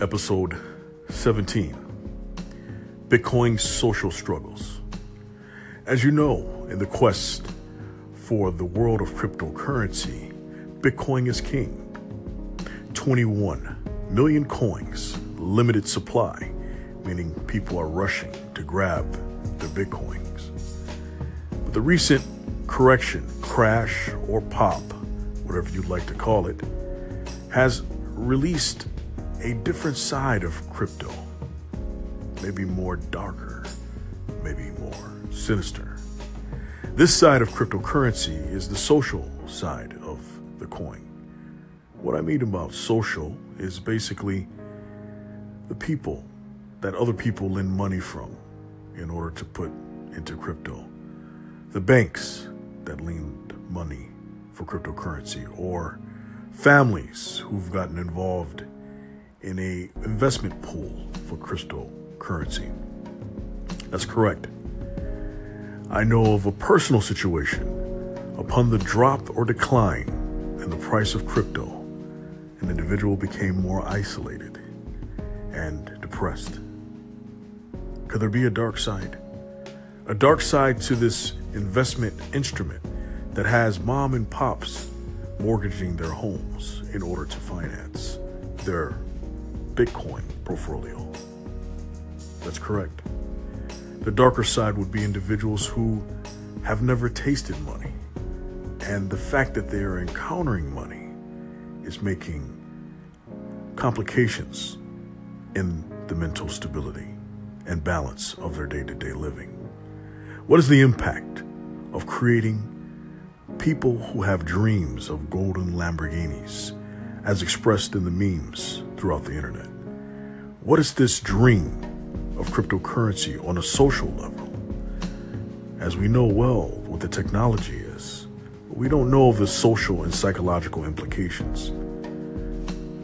episode 17 Bitcoin Social Struggles. As you know, in the quest for the world of cryptocurrency, Bitcoin is king. 21 million coins, limited supply, meaning people are rushing to grab their Bitcoins. But the recent correction, crash, or pop, whatever you'd like to call it, has released a different side of crypto. Maybe more darker, maybe more sinister. This side of cryptocurrency is the social side of the coin. What I mean about social is basically the people that other people lend money from in order to put into crypto. The banks that lend money for cryptocurrency or families who've gotten involved in a investment pool for cryptocurrency. That's correct. I know of a personal situation upon the drop or decline in the price of crypto, an individual became more isolated and depressed. Could there be a dark side? A dark side to this investment instrument that has mom and pops mortgaging their homes in order to finance their Bitcoin portfolio. That's correct. The darker side would be individuals who have never tasted money. And the fact that they are encountering money is making complications in the mental stability and balance of their day to day living. What is the impact of creating people who have dreams of golden Lamborghinis, as expressed in the memes throughout the internet? What is this dream of cryptocurrency on a social level? As we know well what the technology is, we don't know of the social and psychological implications.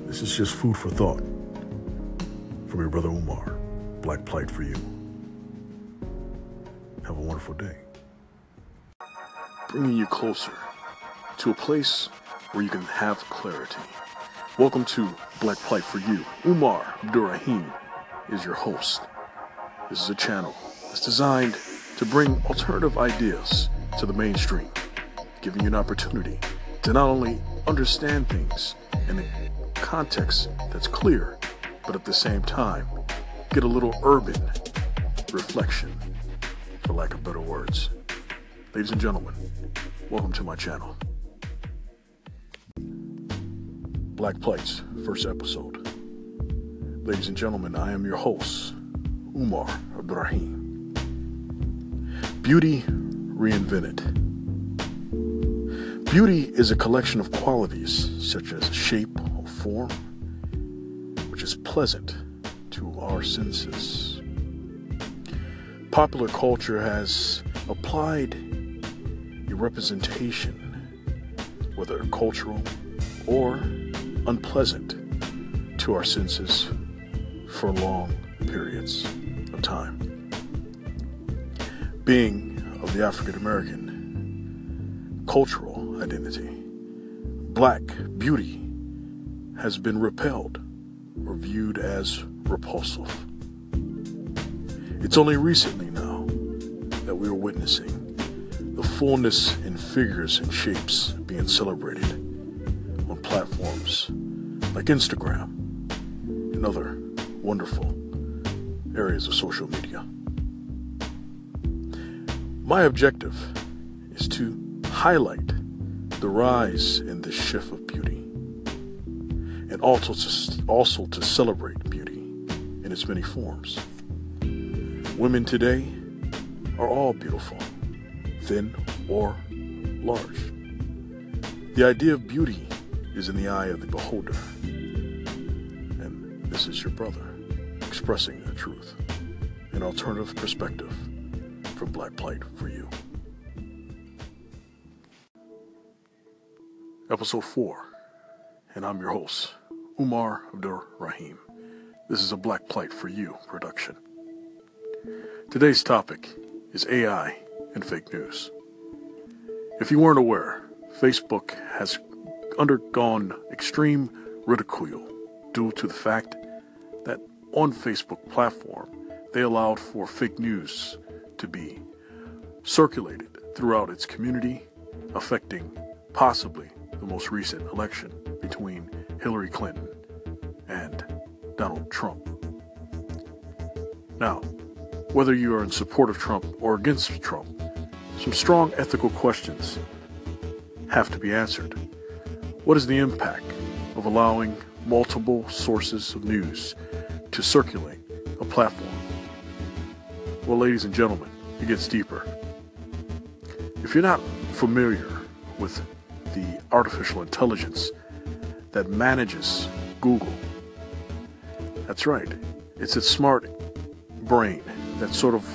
This is just food for thought from your brother Umar. Black Plight for you. Have a wonderful day. Bringing you closer to a place where you can have clarity. Welcome to Black Plight for You. Umar Abdurrahim is your host. This is a channel that's designed to bring alternative ideas to the mainstream, giving you an opportunity to not only understand things in a context that's clear, but at the same time, get a little urban reflection, for lack of better words. Ladies and gentlemen, welcome to my channel. Black Plates, first episode. Ladies and gentlemen, I am your host, Umar Abdurrahim. Beauty reinvented. Beauty is a collection of qualities such as shape or form, which is pleasant to our senses. Popular culture has applied a representation, whether cultural or unpleasant, to our senses for long periods of time. Being of the African American cultural identity, black beauty has been repelled or viewed as repulsive. It's only recently now that we are witnessing the fullness in figures and shapes being celebrated platforms like Instagram and other wonderful areas of social media. My objective is to highlight the rise in this shift of beauty and also to, also to celebrate beauty in its many forms. Women today are all beautiful, thin or large. The idea of beauty is in the eye of the beholder. And this is your brother expressing the truth, an alternative perspective from Black Plight for you. Episode 4, and I'm your host, Umar Abdur Rahim. This is a Black Plight for You production. Today's topic is AI and fake news. If you weren't aware, Facebook has undergone extreme ridicule due to the fact that on Facebook platform, they allowed for fake news to be circulated throughout its community, affecting possibly the most recent election between Hillary Clinton and Donald Trump. Now, whether you are in support of Trump or against Trump, some strong ethical questions have to be answered. What is the impact of allowing multiple sources of news to circulate a platform? Well, ladies and gentlemen, it gets deeper. If you're not familiar with the artificial intelligence that manages Google, that's right, it's a smart brain that sort of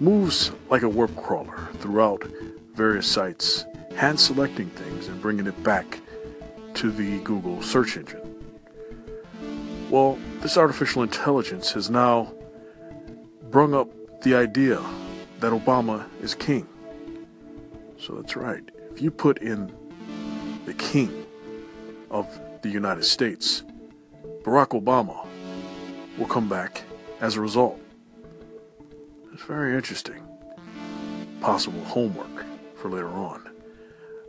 moves like a web crawler throughout various sites, hand selecting things and bringing it back to the Google search engine. Well, this artificial intelligence has now brung up the idea that Obama is king. So that's right. If you put in the king of the United States, Barack Obama will come back as a result. It's very interesting. Possible homework for later on.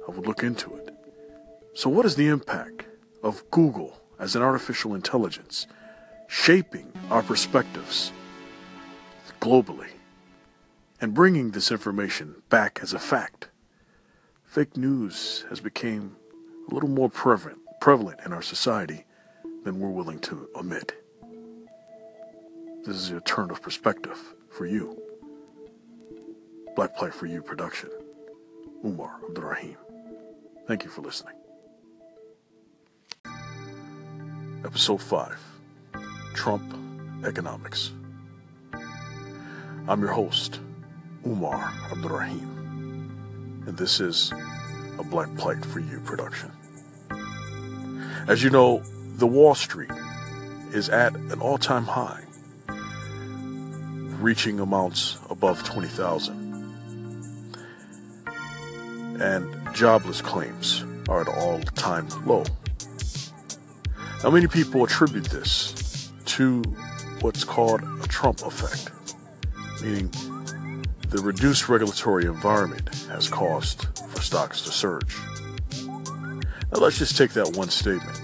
I would look into it. So, what is the impact of Google as an artificial intelligence shaping our perspectives globally and bringing this information back as a fact? Fake news has become a little more prevalent, prevalent in our society than we're willing to admit. This is a turn of perspective for you. Black Plight for You production. Umar Abdurrahim. Thank you for listening. Episode 5 Trump Economics. I'm your host, Umar Abdurrahim, and this is a Black Plight for You production. As you know, the Wall Street is at an all time high, reaching amounts above 20,000. And jobless claims are at all time low. Now, many people attribute this to what's called a Trump effect, meaning the reduced regulatory environment has caused for stocks to surge. Now, let's just take that one statement.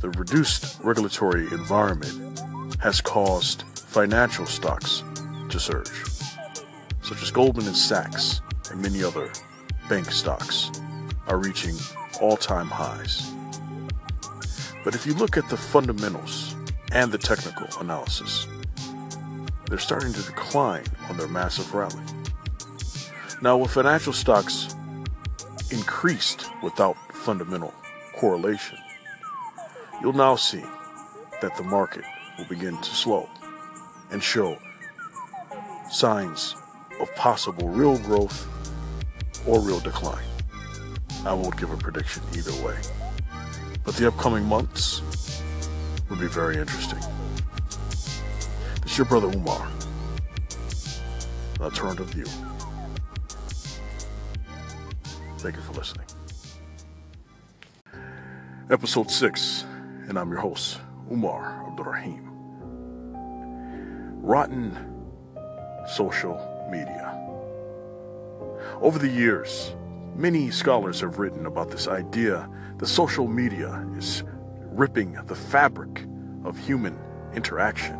The reduced regulatory environment has caused financial stocks to surge, such as Goldman and Sachs and many other bank stocks are reaching all time highs. But if you look at the fundamentals and the technical analysis, they're starting to decline on their massive rally. Now, with financial stocks increased without fundamental correlation, you'll now see that the market will begin to slow and show signs of possible real growth or real decline. I won't give a prediction either way. But the upcoming months will be very interesting. This is your brother Umar. Alternative View. Thank you for listening. Episode 6, and I'm your host, Umar Abdurrahim. Rotten social media. Over the years, many scholars have written about this idea that social media is ripping the fabric of human interaction.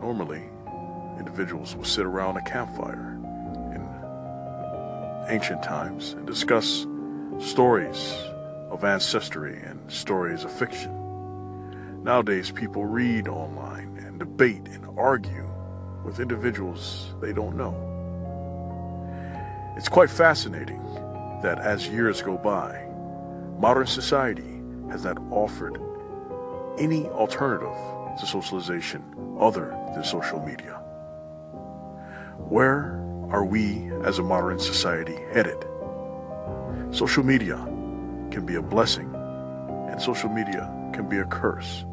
Normally, individuals will sit around a campfire in ancient times and discuss stories of ancestry and stories of fiction. Nowadays, people read online and debate and argue with individuals they don't know. It's quite fascinating that as years go by, modern society has not offered any alternative to socialization other than social media. Where are we as a modern society headed? Social media can be a blessing and social media can be a curse.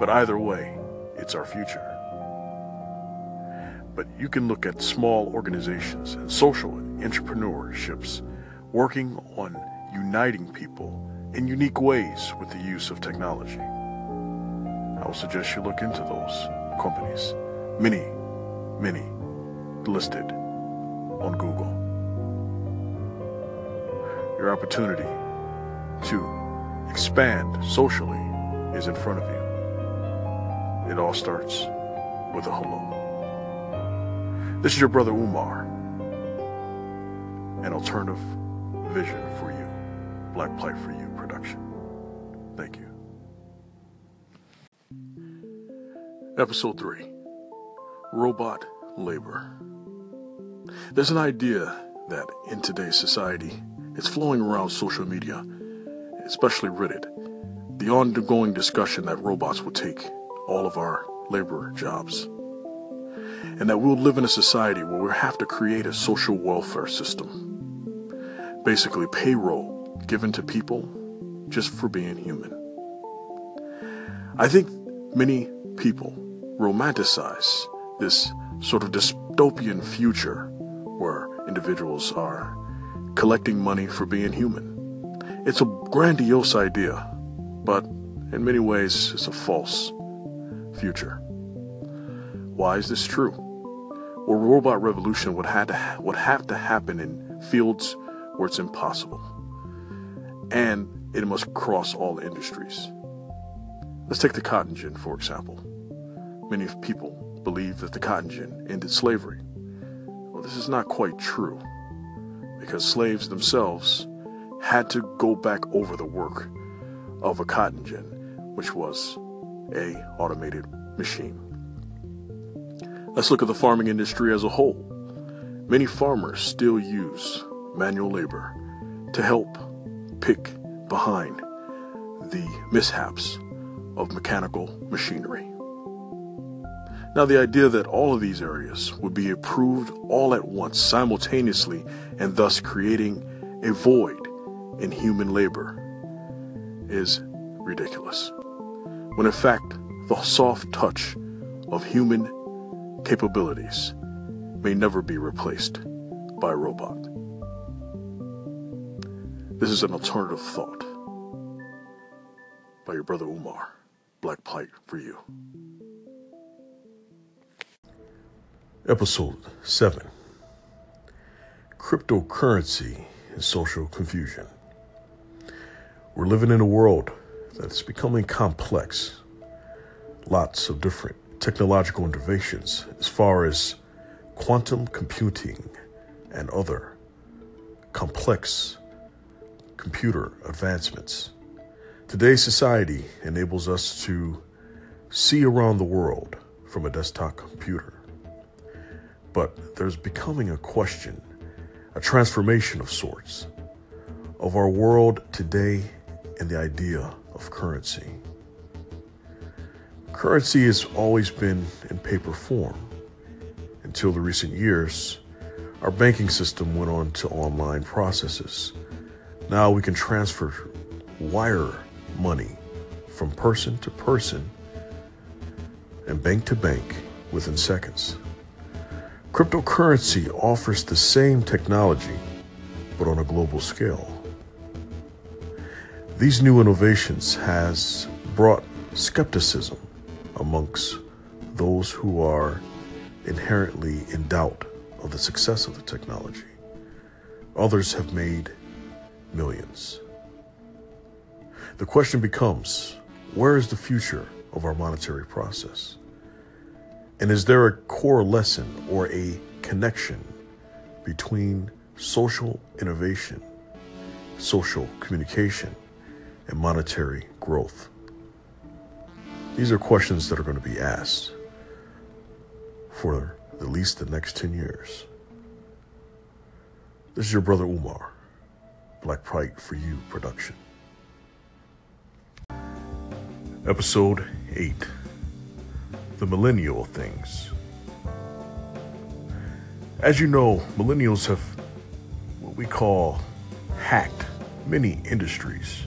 But either way, it's our future. But you can look at small organizations and social entrepreneurships working on uniting people in unique ways with the use of technology. I would suggest you look into those companies. Many, many listed on Google. Your opportunity to expand socially is in front of you. It all starts with a hello. This is your brother Umar, an alternative vision for you, Black Plight for You production. Thank you. Episode 3 Robot Labor. There's an idea that in today's society, it's flowing around social media, especially Reddit, the ongoing discussion that robots will take all of our labor jobs. And that we'll live in a society where we have to create a social welfare system. Basically, payroll given to people just for being human. I think many people romanticize this sort of dystopian future where individuals are collecting money for being human. It's a grandiose idea, but in many ways it's a false future. Why is this true? Well, robot revolution would have to, would have to happen in fields where it's impossible. And it must cross all industries. Let's take the cotton gin, for example. Many people believe that the cotton gin ended slavery. Well, this is not quite true, because slaves themselves had to go back over the work of a cotton gin, which was a automated machine. Let's look at the farming industry as a whole. Many farmers still use manual labor to help pick behind the mishaps of mechanical machinery. Now, the idea that all of these areas would be improved all at once, simultaneously, and thus creating a void in human labor is ridiculous. When in fact, the soft touch of human capabilities may never be replaced by a robot. This is an alternative thought by your brother Umar. Black Plight for you. Episode 7 Cryptocurrency and Social Confusion. We're living in a world that's becoming complex. Lots of different technological innovations as far as quantum computing and other complex computer advancements. Today's society enables us to see around the world from a desktop computer. But there's becoming a question, a transformation of sorts, of our world today and the idea of currency. Currency has always been in paper form. Until the recent years, our banking system went on to online processes. Now we can transfer wire money from person to person and bank to bank within seconds. Cryptocurrency offers the same technology, but on a global scale. These new innovations has brought skepticism amongst those who are inherently in doubt of the success of the technology. Others have made millions. The question becomes where is the future of our monetary process? And is there a core lesson or a connection between social innovation, social communication, and monetary growth? These are questions that are going to be asked for at least the next 10 years. This is your brother Umar, Black Plight for You production. Episode 8 The Millennial Things. As you know, millennials have what we call hacked many industries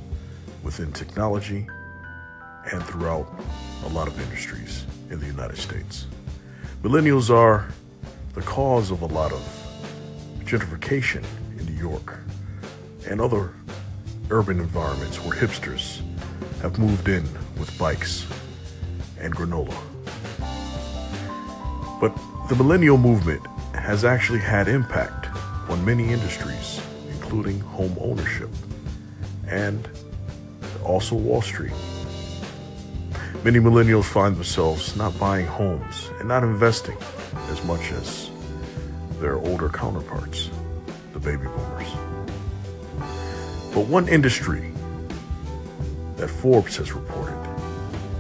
within technology and throughout a lot of industries in the United States. Millennials are the cause of a lot of gentrification in New York and other urban environments where hipsters have moved in with bikes and granola. But the millennial movement has actually had impact on many industries, including home ownership and also Wall Street. Many millennials find themselves not buying homes and not investing as much as their older counterparts, the baby boomers. But one industry that Forbes has reported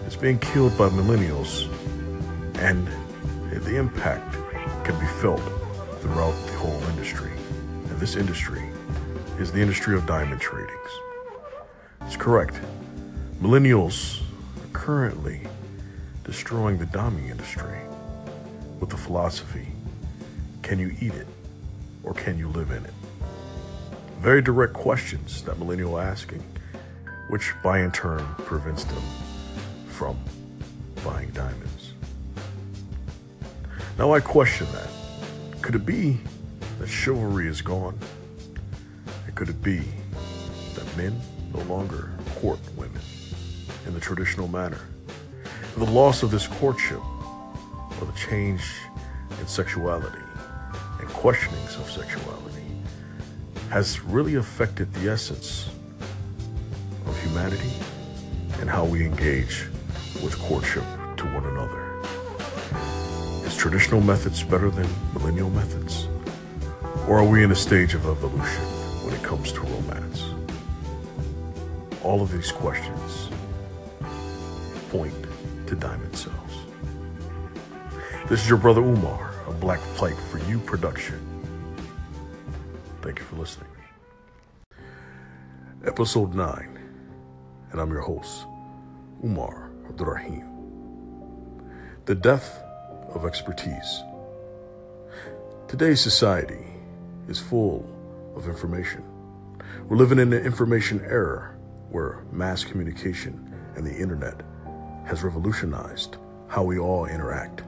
is being killed by millennials, and the impact can be felt throughout the whole industry. And this industry is the industry of diamond tradings. It's correct. Millennials are currently destroying the diamond industry with the philosophy can you eat it or can you live in it? Very direct questions that millennial are asking, which by in turn prevents them from buying diamonds. Now I question that. Could it be that chivalry is gone? And could it be that men no longer court women in the traditional manner? The loss of this courtship or the change in sexuality and questionings of sexuality has really affected the essence of humanity and how we engage with courtship to one another. Is traditional methods better than millennial methods? Or are we in a stage of evolution when it comes to romance? All of these questions point to diamond cells. This is your brother Umar, a Black Plight for You production. Thank you for listening. Episode 9, and I'm your host, Umar Abdurrahim. The death of expertise. Today's society is full of information. We're living in an information era where mass communication and the internet has revolutionized how we all interact.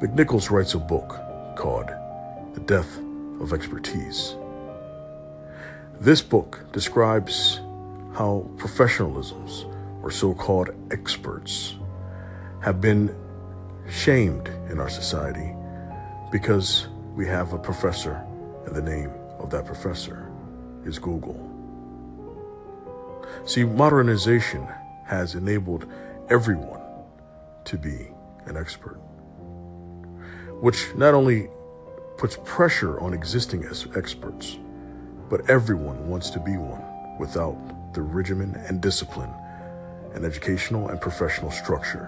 Tom Nichols writes a book called The Death of Expertise. This book describes how professionalisms or so called experts have been shamed in our society because we have a professor and the name of that professor is Google. See, modernization has enabled everyone to be an expert, which not only puts pressure on existing experts, but everyone wants to be one without the regimen and discipline and educational and professional structure.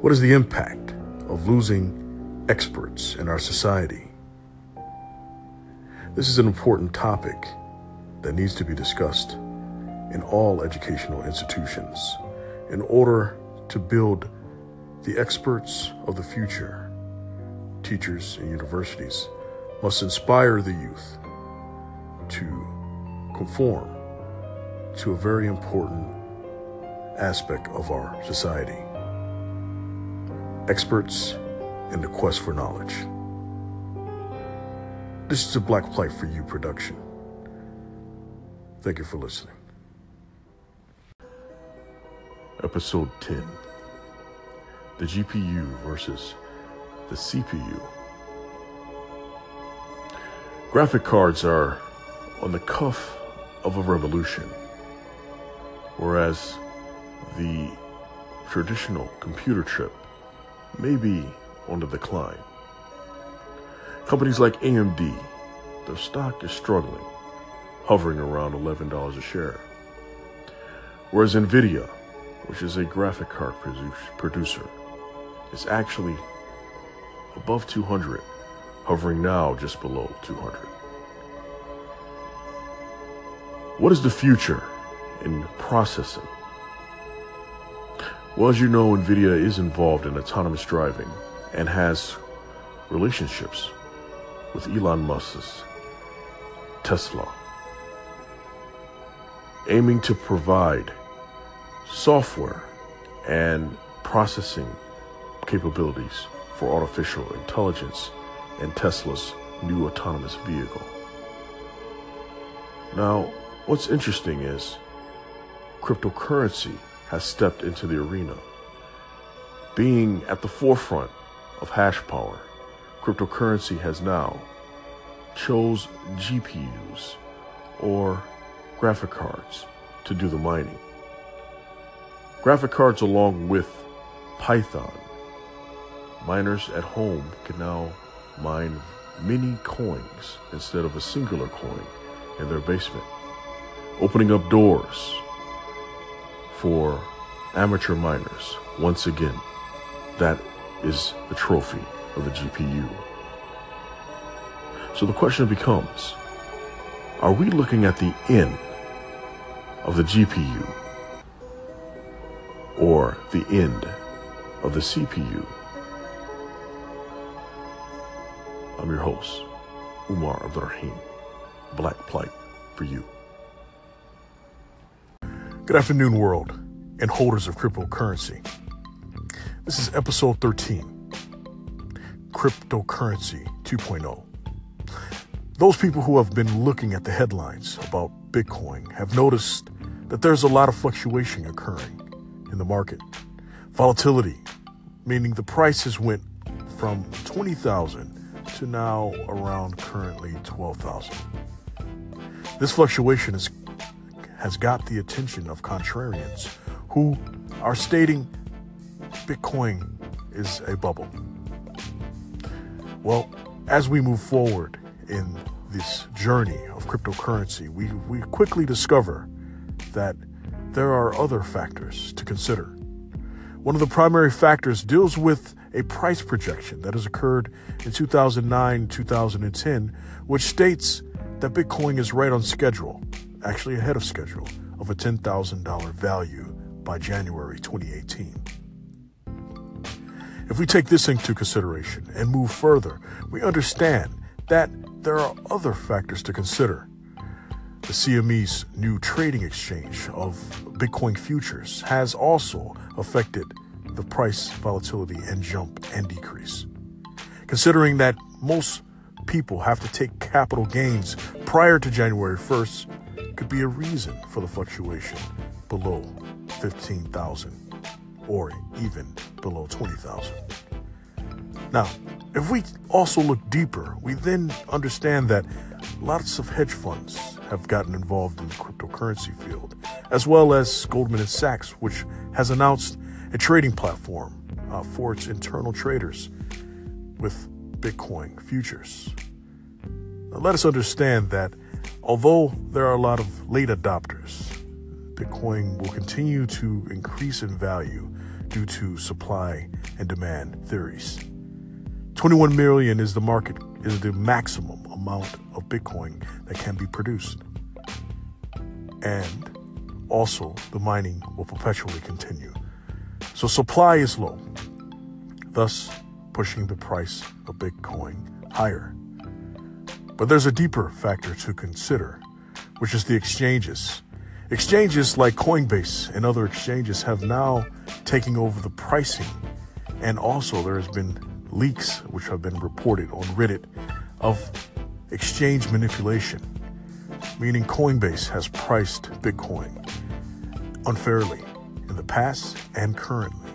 What is the impact of losing experts in our society? This is an important topic that needs to be discussed in all educational institutions in order to build the experts of the future. Teachers and universities must inspire the youth to conform to a very important aspect of our society. Experts in the quest for knowledge. This is a Black Plight for You production. Thank you for listening. Episode 10 The GPU versus the CPU. Graphic cards are on the cuff of a revolution, whereas the traditional computer chip may be on the decline. Companies like AMD, their stock is struggling, hovering around $11 a share. Whereas Nvidia, which is a graphic card producer, is actually above 200, hovering now just below 200. What is the future in processing? Well, as you know, NVIDIA is involved in autonomous driving and has relationships with Elon Musk's Tesla, aiming to provide software and processing capabilities for artificial intelligence and Tesla's new autonomous vehicle. Now, what's interesting is cryptocurrency has stepped into the arena. Being at the forefront of hash power, cryptocurrency has now chose GPUs or graphic cards to do the mining. Graphic cards along with Python. Miners at home can now mine many coins instead of a singular coin in their basement, opening up doors for amateur miners once again. That is the trophy of the GPU. So the question becomes are we looking at the end of the GPU or the end of the CPU? I'm your host, Umar Abdurrahim. Black Plight for you. Good afternoon, world and holders of cryptocurrency. This is episode 13 Cryptocurrency 2.0. Those people who have been looking at the headlines about Bitcoin have noticed that there's a lot of fluctuation occurring in the market. Volatility, meaning the prices went from 20,000 to now around currently 12,000. This fluctuation is, has got the attention of contrarians who are stating Bitcoin is a bubble. Well, as we move forward in this journey of cryptocurrency, we, we quickly discover that there are other factors to consider. One of the primary factors deals with a price projection that has occurred in 2009 2010, which states that Bitcoin is right on schedule, actually ahead of schedule, of a $10,000 value by January 2018. If we take this into consideration and move further, we understand that there are other factors to consider. The CME's new trading exchange of Bitcoin futures has also affected the price volatility and jump and decrease. Considering that most people have to take capital gains prior to January 1st, could be a reason for the fluctuation below 15,000 or even below 20,000. Now, if we also look deeper, we then understand that lots of hedge funds have gotten involved in the cryptocurrency field, as well as Goldman Sachs, which has announced a trading platform uh, for its internal traders with Bitcoin futures. Now, let us understand that although there are a lot of late adopters, Bitcoin will continue to increase in value due to supply and demand theories. 21 million is the market is the maximum amount of Bitcoin that can be produced. And also the mining will perpetually continue. So supply is low, thus pushing the price of Bitcoin higher. But there's a deeper factor to consider, which is the exchanges. Exchanges like Coinbase and other exchanges have now taken over the pricing, and also there has been leaks which have been reported on Reddit of exchange manipulation, meaning Coinbase has priced Bitcoin unfairly past and currently.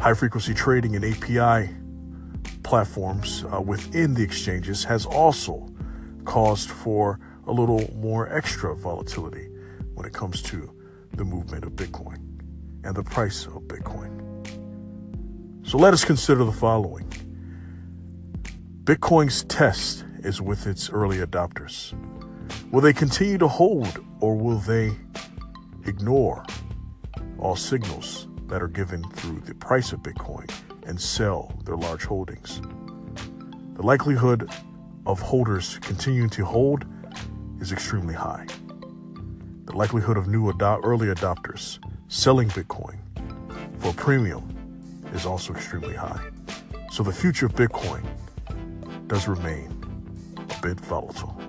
High frequency trading and API platforms uh, within the exchanges has also caused for a little more extra volatility when it comes to the movement of Bitcoin and the price of Bitcoin. So let us consider the following Bitcoin's test is with its early adopters. Will they continue to hold or will they ignore all signals that are given through the price of Bitcoin and sell their large holdings. The likelihood of holders continuing to hold is extremely high. The likelihood of new ado- early adopters selling Bitcoin for premium is also extremely high. So the future of Bitcoin does remain a bit volatile.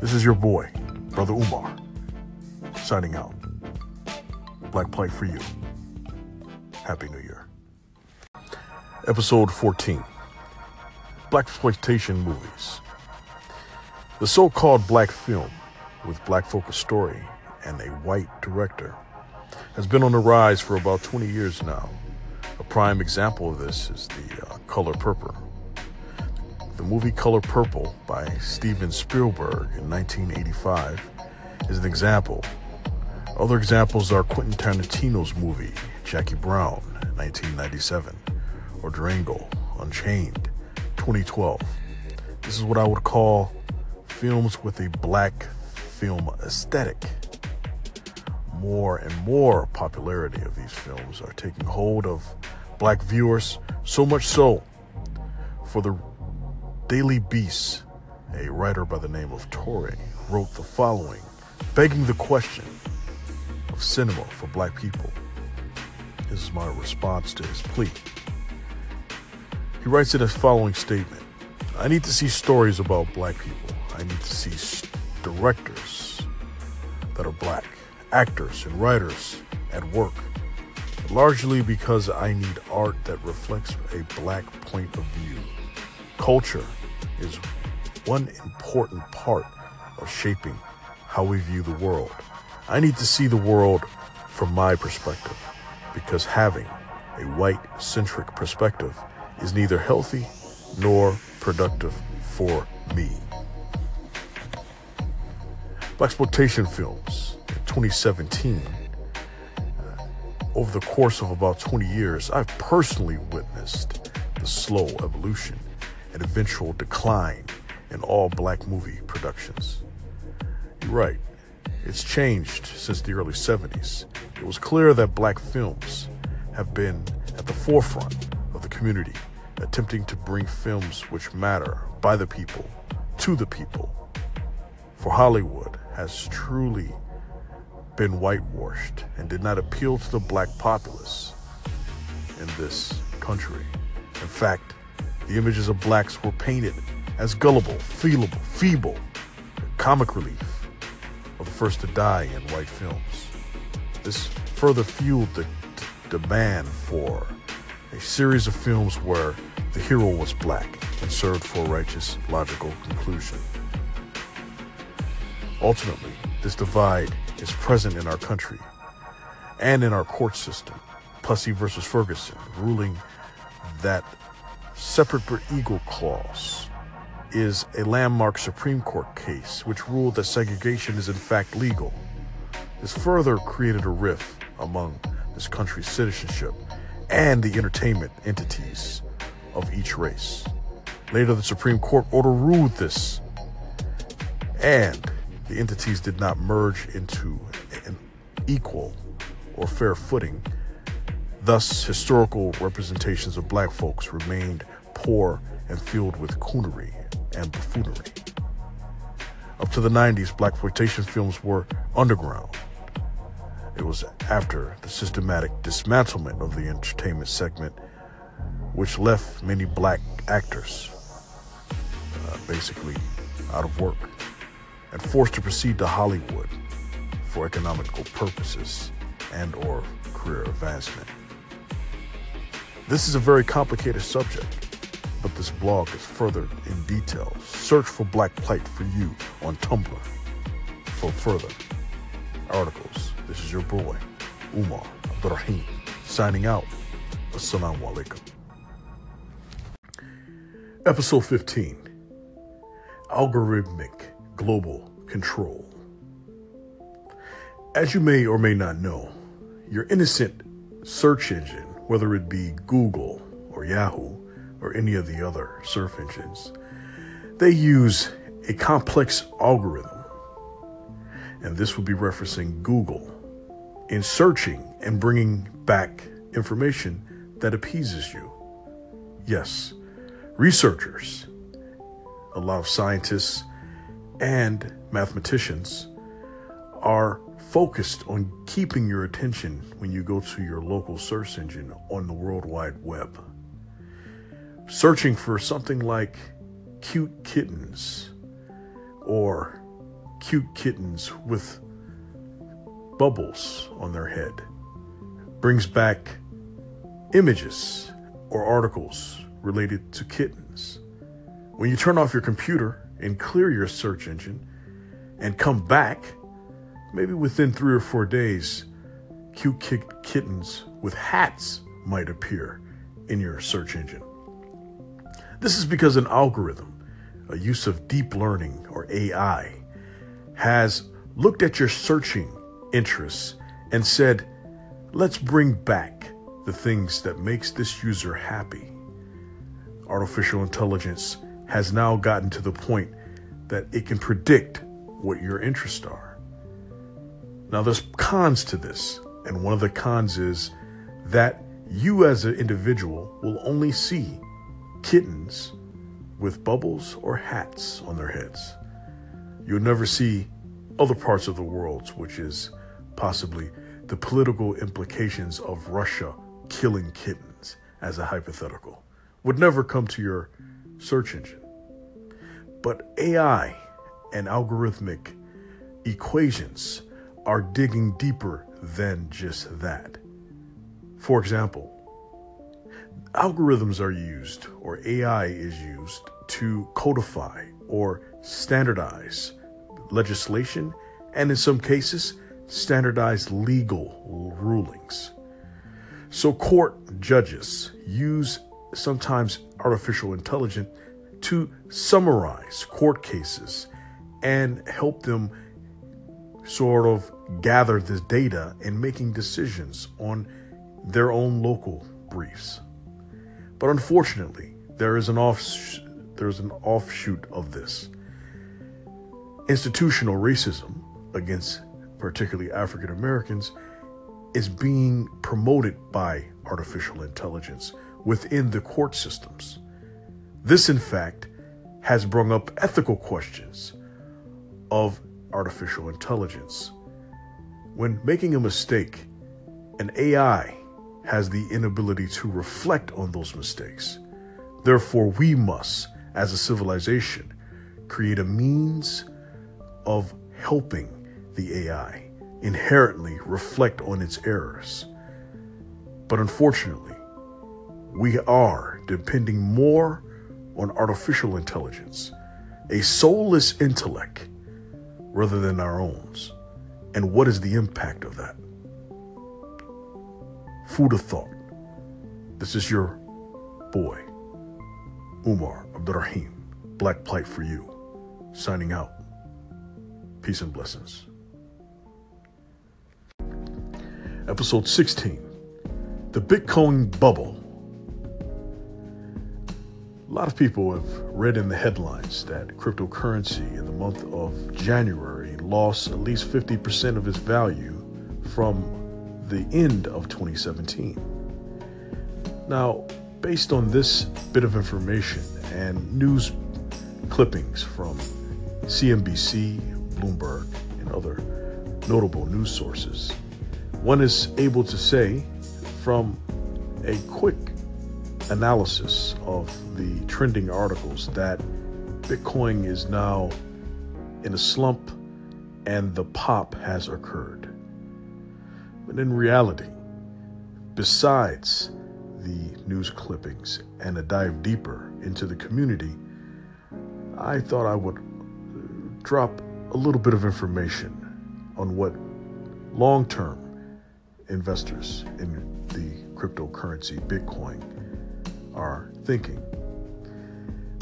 This is your boy, Brother Umar, signing out. Black Plight for you. Happy New Year. Episode 14 Blaxploitation Movies. The so called black film with black focused story and a white director, has been on the rise for about 20 years now. A prime example of this is the uh, Color Purple. The movie Color Purple by Steven Spielberg in 1985 is an example. Other examples are Quentin Tarantino's movie Jackie Brown 1997 or Django Unchained 2012. This is what I would call films with a black film aesthetic. More and more popularity of these films are taking hold of black viewers, so much so for the Daily Beast, a writer by the name of Touré, wrote the following, begging the question of cinema for black people. This is my response to his plea. He writes in his following statement I need to see stories about black people. I need to see directors that are black, actors and writers at work, largely because I need art that reflects a black point of view. Culture is one important part of shaping how we view the world. I need to see the world from my perspective because having a white centric perspective is neither healthy nor productive for me. Blaxploitation films in 2017. Uh, over the course of about 20 years, I've personally witnessed the slow evolution and eventual decline in all black movie productions. You're right, it's changed since the early 70s. It was clear that black films have been at the forefront of the community, attempting to bring films which matter by the people to the people. For Hollywood has truly been whitewashed and did not appeal to the black populace in this country. In fact, the images of blacks were painted as gullible, feeble, feeble, comic relief first to die in white films. This further fueled the demand for a series of films where the hero was black and served for a righteous, logical conclusion. Ultimately, this divide is present in our country and in our court system. Plessy versus Ferguson, ruling that separate but equal clause is a landmark Supreme Court case which ruled that segregation is in fact legal. This further created a rift among this country's citizenship and the entertainment entities of each race. Later, the Supreme Court overruled this, and the entities did not merge into an equal or fair footing Thus, historical representations of black folks remained poor and filled with coonery and buffoonery. Up to the 90s, blaxploitation films were underground. It was after the systematic dismantlement of the entertainment segment, which left many black actors uh, basically out of work and forced to proceed to Hollywood for economical purposes and or career advancement. This is a very complicated subject, but this blog is further in detail. Search for Black Plight for You on Tumblr for further articles. This is your boy, Umar Abdurrahim, signing out. Assalamu alaikum. Episode 15 Algorithmic Global Control. As you may or may not know, your innocent search engine whether it be Google or Yahoo or any of the other search engines, they use a complex algorithm. And this would be referencing Google in searching and bringing back information that appeases you. Yes, researchers, a lot of scientists, and mathematicians are focused on keeping your attention when you go to your local search engine on the World Wide Web. Searching for something like cute kittens or cute kittens with bubbles on their head brings back images or articles related to kittens. When you turn off your computer and clear your search engine and come back, maybe within three or four days, cute kittens with hats might appear in your search engine. This is because an algorithm, a use of deep learning or AI, has looked at your searching interests and said, let's bring back the things that makes this user happy. Artificial intelligence has now gotten to the point that it can predict what your interests are. Now there's cons to this, and one of the cons is that you as an individual will only see kittens with bubbles or hats on their heads. You'll never see other parts of the world, which is possibly the political implications of Russia killing kittens as a hypothetical. Would never come to your search engine. But AI and algorithmic equations are digging deeper than just that. For example, algorithms are used, or AI is used, to codify or standardize legislation and, in some cases, standardize legal rulings. So, court judges use sometimes artificial intelligence to summarize court cases and help them sort of gather this data and making decisions on their own local briefs. But unfortunately, there is an off there's an offshoot of this. Institutional racism against particularly African Americans is being promoted by artificial intelligence within the court systems. This, in fact, has brought up ethical questions of artificial intelligence. When making a mistake, an AI has the inability to reflect on those mistakes. Therefore, we must, as a civilization, create a means of helping the AI inherently reflect on its errors. But unfortunately, we are depending more on artificial intelligence, a soulless intellect, rather than our own. And what is the impact of that? Food of thought. This is your boy, Umar Abdurrahim, Black Plight for You, signing out. Peace and blessings. Episode 16 The Bitcoin Bubble. A lot of people have read in the headlines that cryptocurrency in the month of January lost at least 50% of its value from the end of 2017. Now, based on this bit of information and news clippings from CNBC, Bloomberg, and other notable news sources, one is able to say from a quick analysis of the trending articles that Bitcoin is now in a slump and the pop has occurred. But in reality, besides the news clippings and a dive deeper into the community, I thought I would drop a little bit of information on what long term investors in the cryptocurrency Bitcoin are thinking.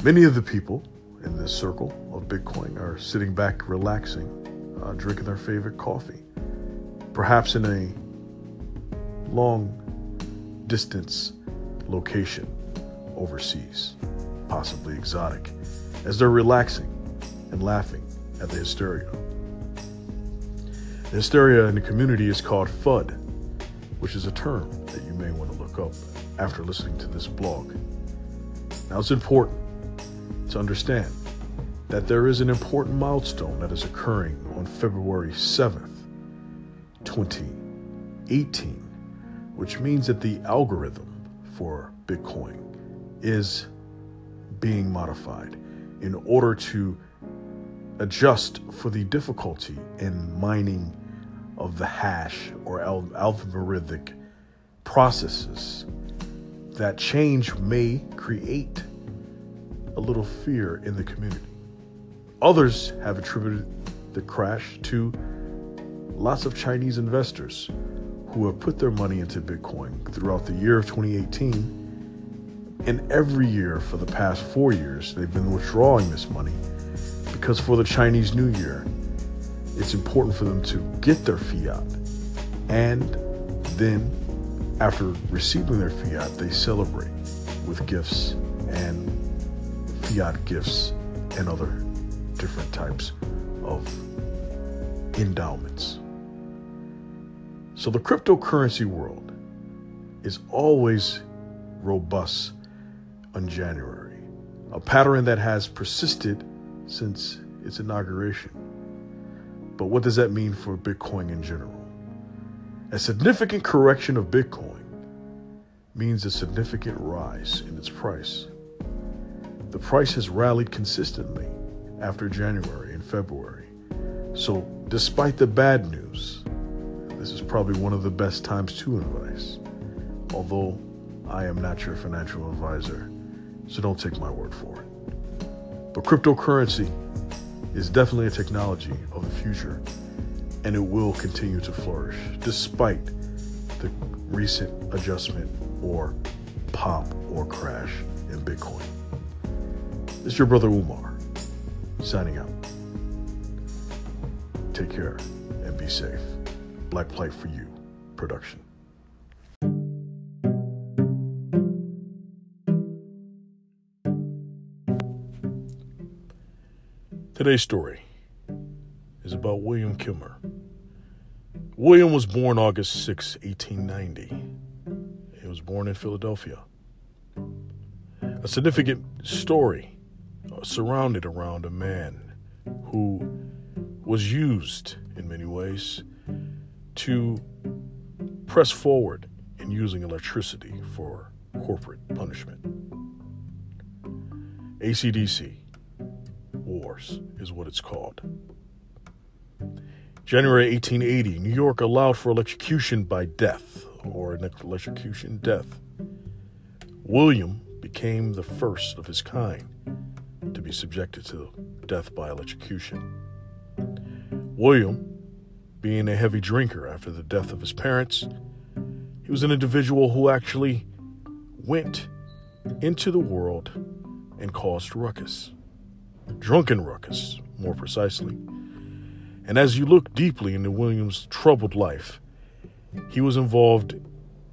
Many of the people in this circle of Bitcoin are sitting back, relaxing, uh, drinking their favorite coffee, perhaps in a long distance location overseas, possibly exotic, as they're relaxing and laughing at the hysteria. The hysteria in the community is called FUD, which is a term that you may want to look up after listening to this blog. Now, it's important to understand that there is an important milestone that is occurring on February 7th, 2018, which means that the algorithm for Bitcoin is being modified in order to adjust for the difficulty in mining of the hash or algorithmic processes, that change may create a little fear in the community. Others have attributed the crash to lots of Chinese investors who have put their money into Bitcoin throughout the year of 2018. And every year for the past four years, they've been withdrawing this money because for the Chinese New Year, it's important for them to get their fiat. And then, after receiving their fiat, they celebrate with gifts and fiat gifts and other different types of endowments. So the cryptocurrency world is always robust on January, a pattern that has persisted since its inauguration. But what does that mean for Bitcoin in general? A significant correction of Bitcoin means a significant rise in its price. The price has rallied consistently after January and February. So, despite the bad news, this is probably one of the best times to invest. Although I am not your financial advisor, so don't take my word for it. But cryptocurrency is definitely a technology of the future, and it will continue to flourish despite the recent adjustment or pop or crash in Bitcoin. This is your brother Umar signing out. Take care and be safe. Black Plight for You production. Today's story is about William Kilmer. William was born August 6, 1890. He was born in Philadelphia. A significant story uh, surrounded around a man who was used in many ways to press forward in using electricity for corporate punishment. ACDC Wars is what it's called. January 1880, New York allowed for electrocution by death, or an electrocution death. William became the first of his kind to be subjected to death by electrocution. William, being a heavy drinker after the death of his parents, he was an individual who actually went into the world and caused ruckus drunken ruckus, more precisely. And as you look deeply into Williams' troubled life, he was involved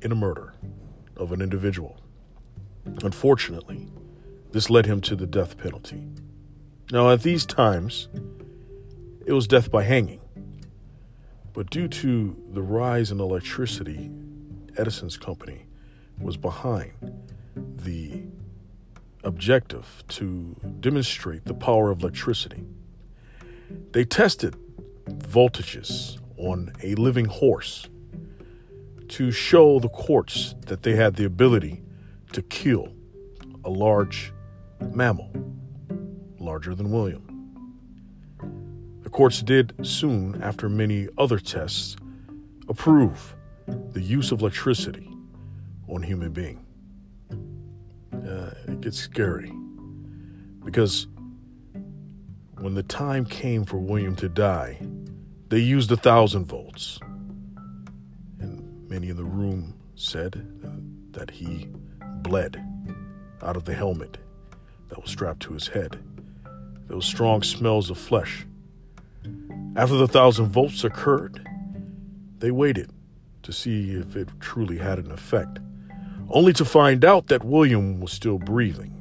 in a murder of an individual. Unfortunately, this led him to the death penalty. Now, at these times, it was death by hanging. But due to the rise in electricity, Edison's company was behind the objective to demonstrate the power of electricity. They tested voltages on a living horse to show the courts that they had the ability to kill a large mammal, larger than William. Courts did soon, after many other tests, approve the use of electricity on human beings uh, it gets scary because when the time came for William to die, they used a thousand volts. And many in the room said that he bled out of the helmet that was strapped to his head. There strong smells of flesh. After the thousand volts occurred, they waited to see if it truly had an effect only to find out that William was still breathing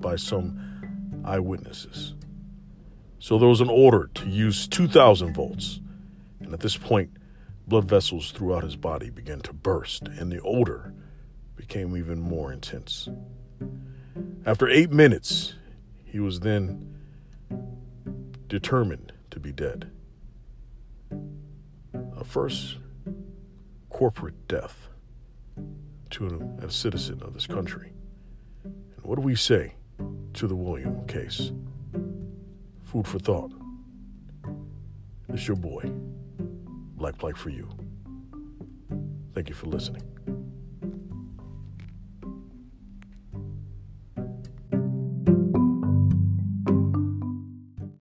by some eyewitnesses. So there was an order to use 2,000 volts, and at this point, blood vessels throughout his body began to burst, and the odor became even more intense. After eight minutes, he was then determined to be dead. A first corporate death to a, a citizen of this country. And what do we say to the William case? Food for thought. It's your boy, Black Plight for You. Thank you for listening.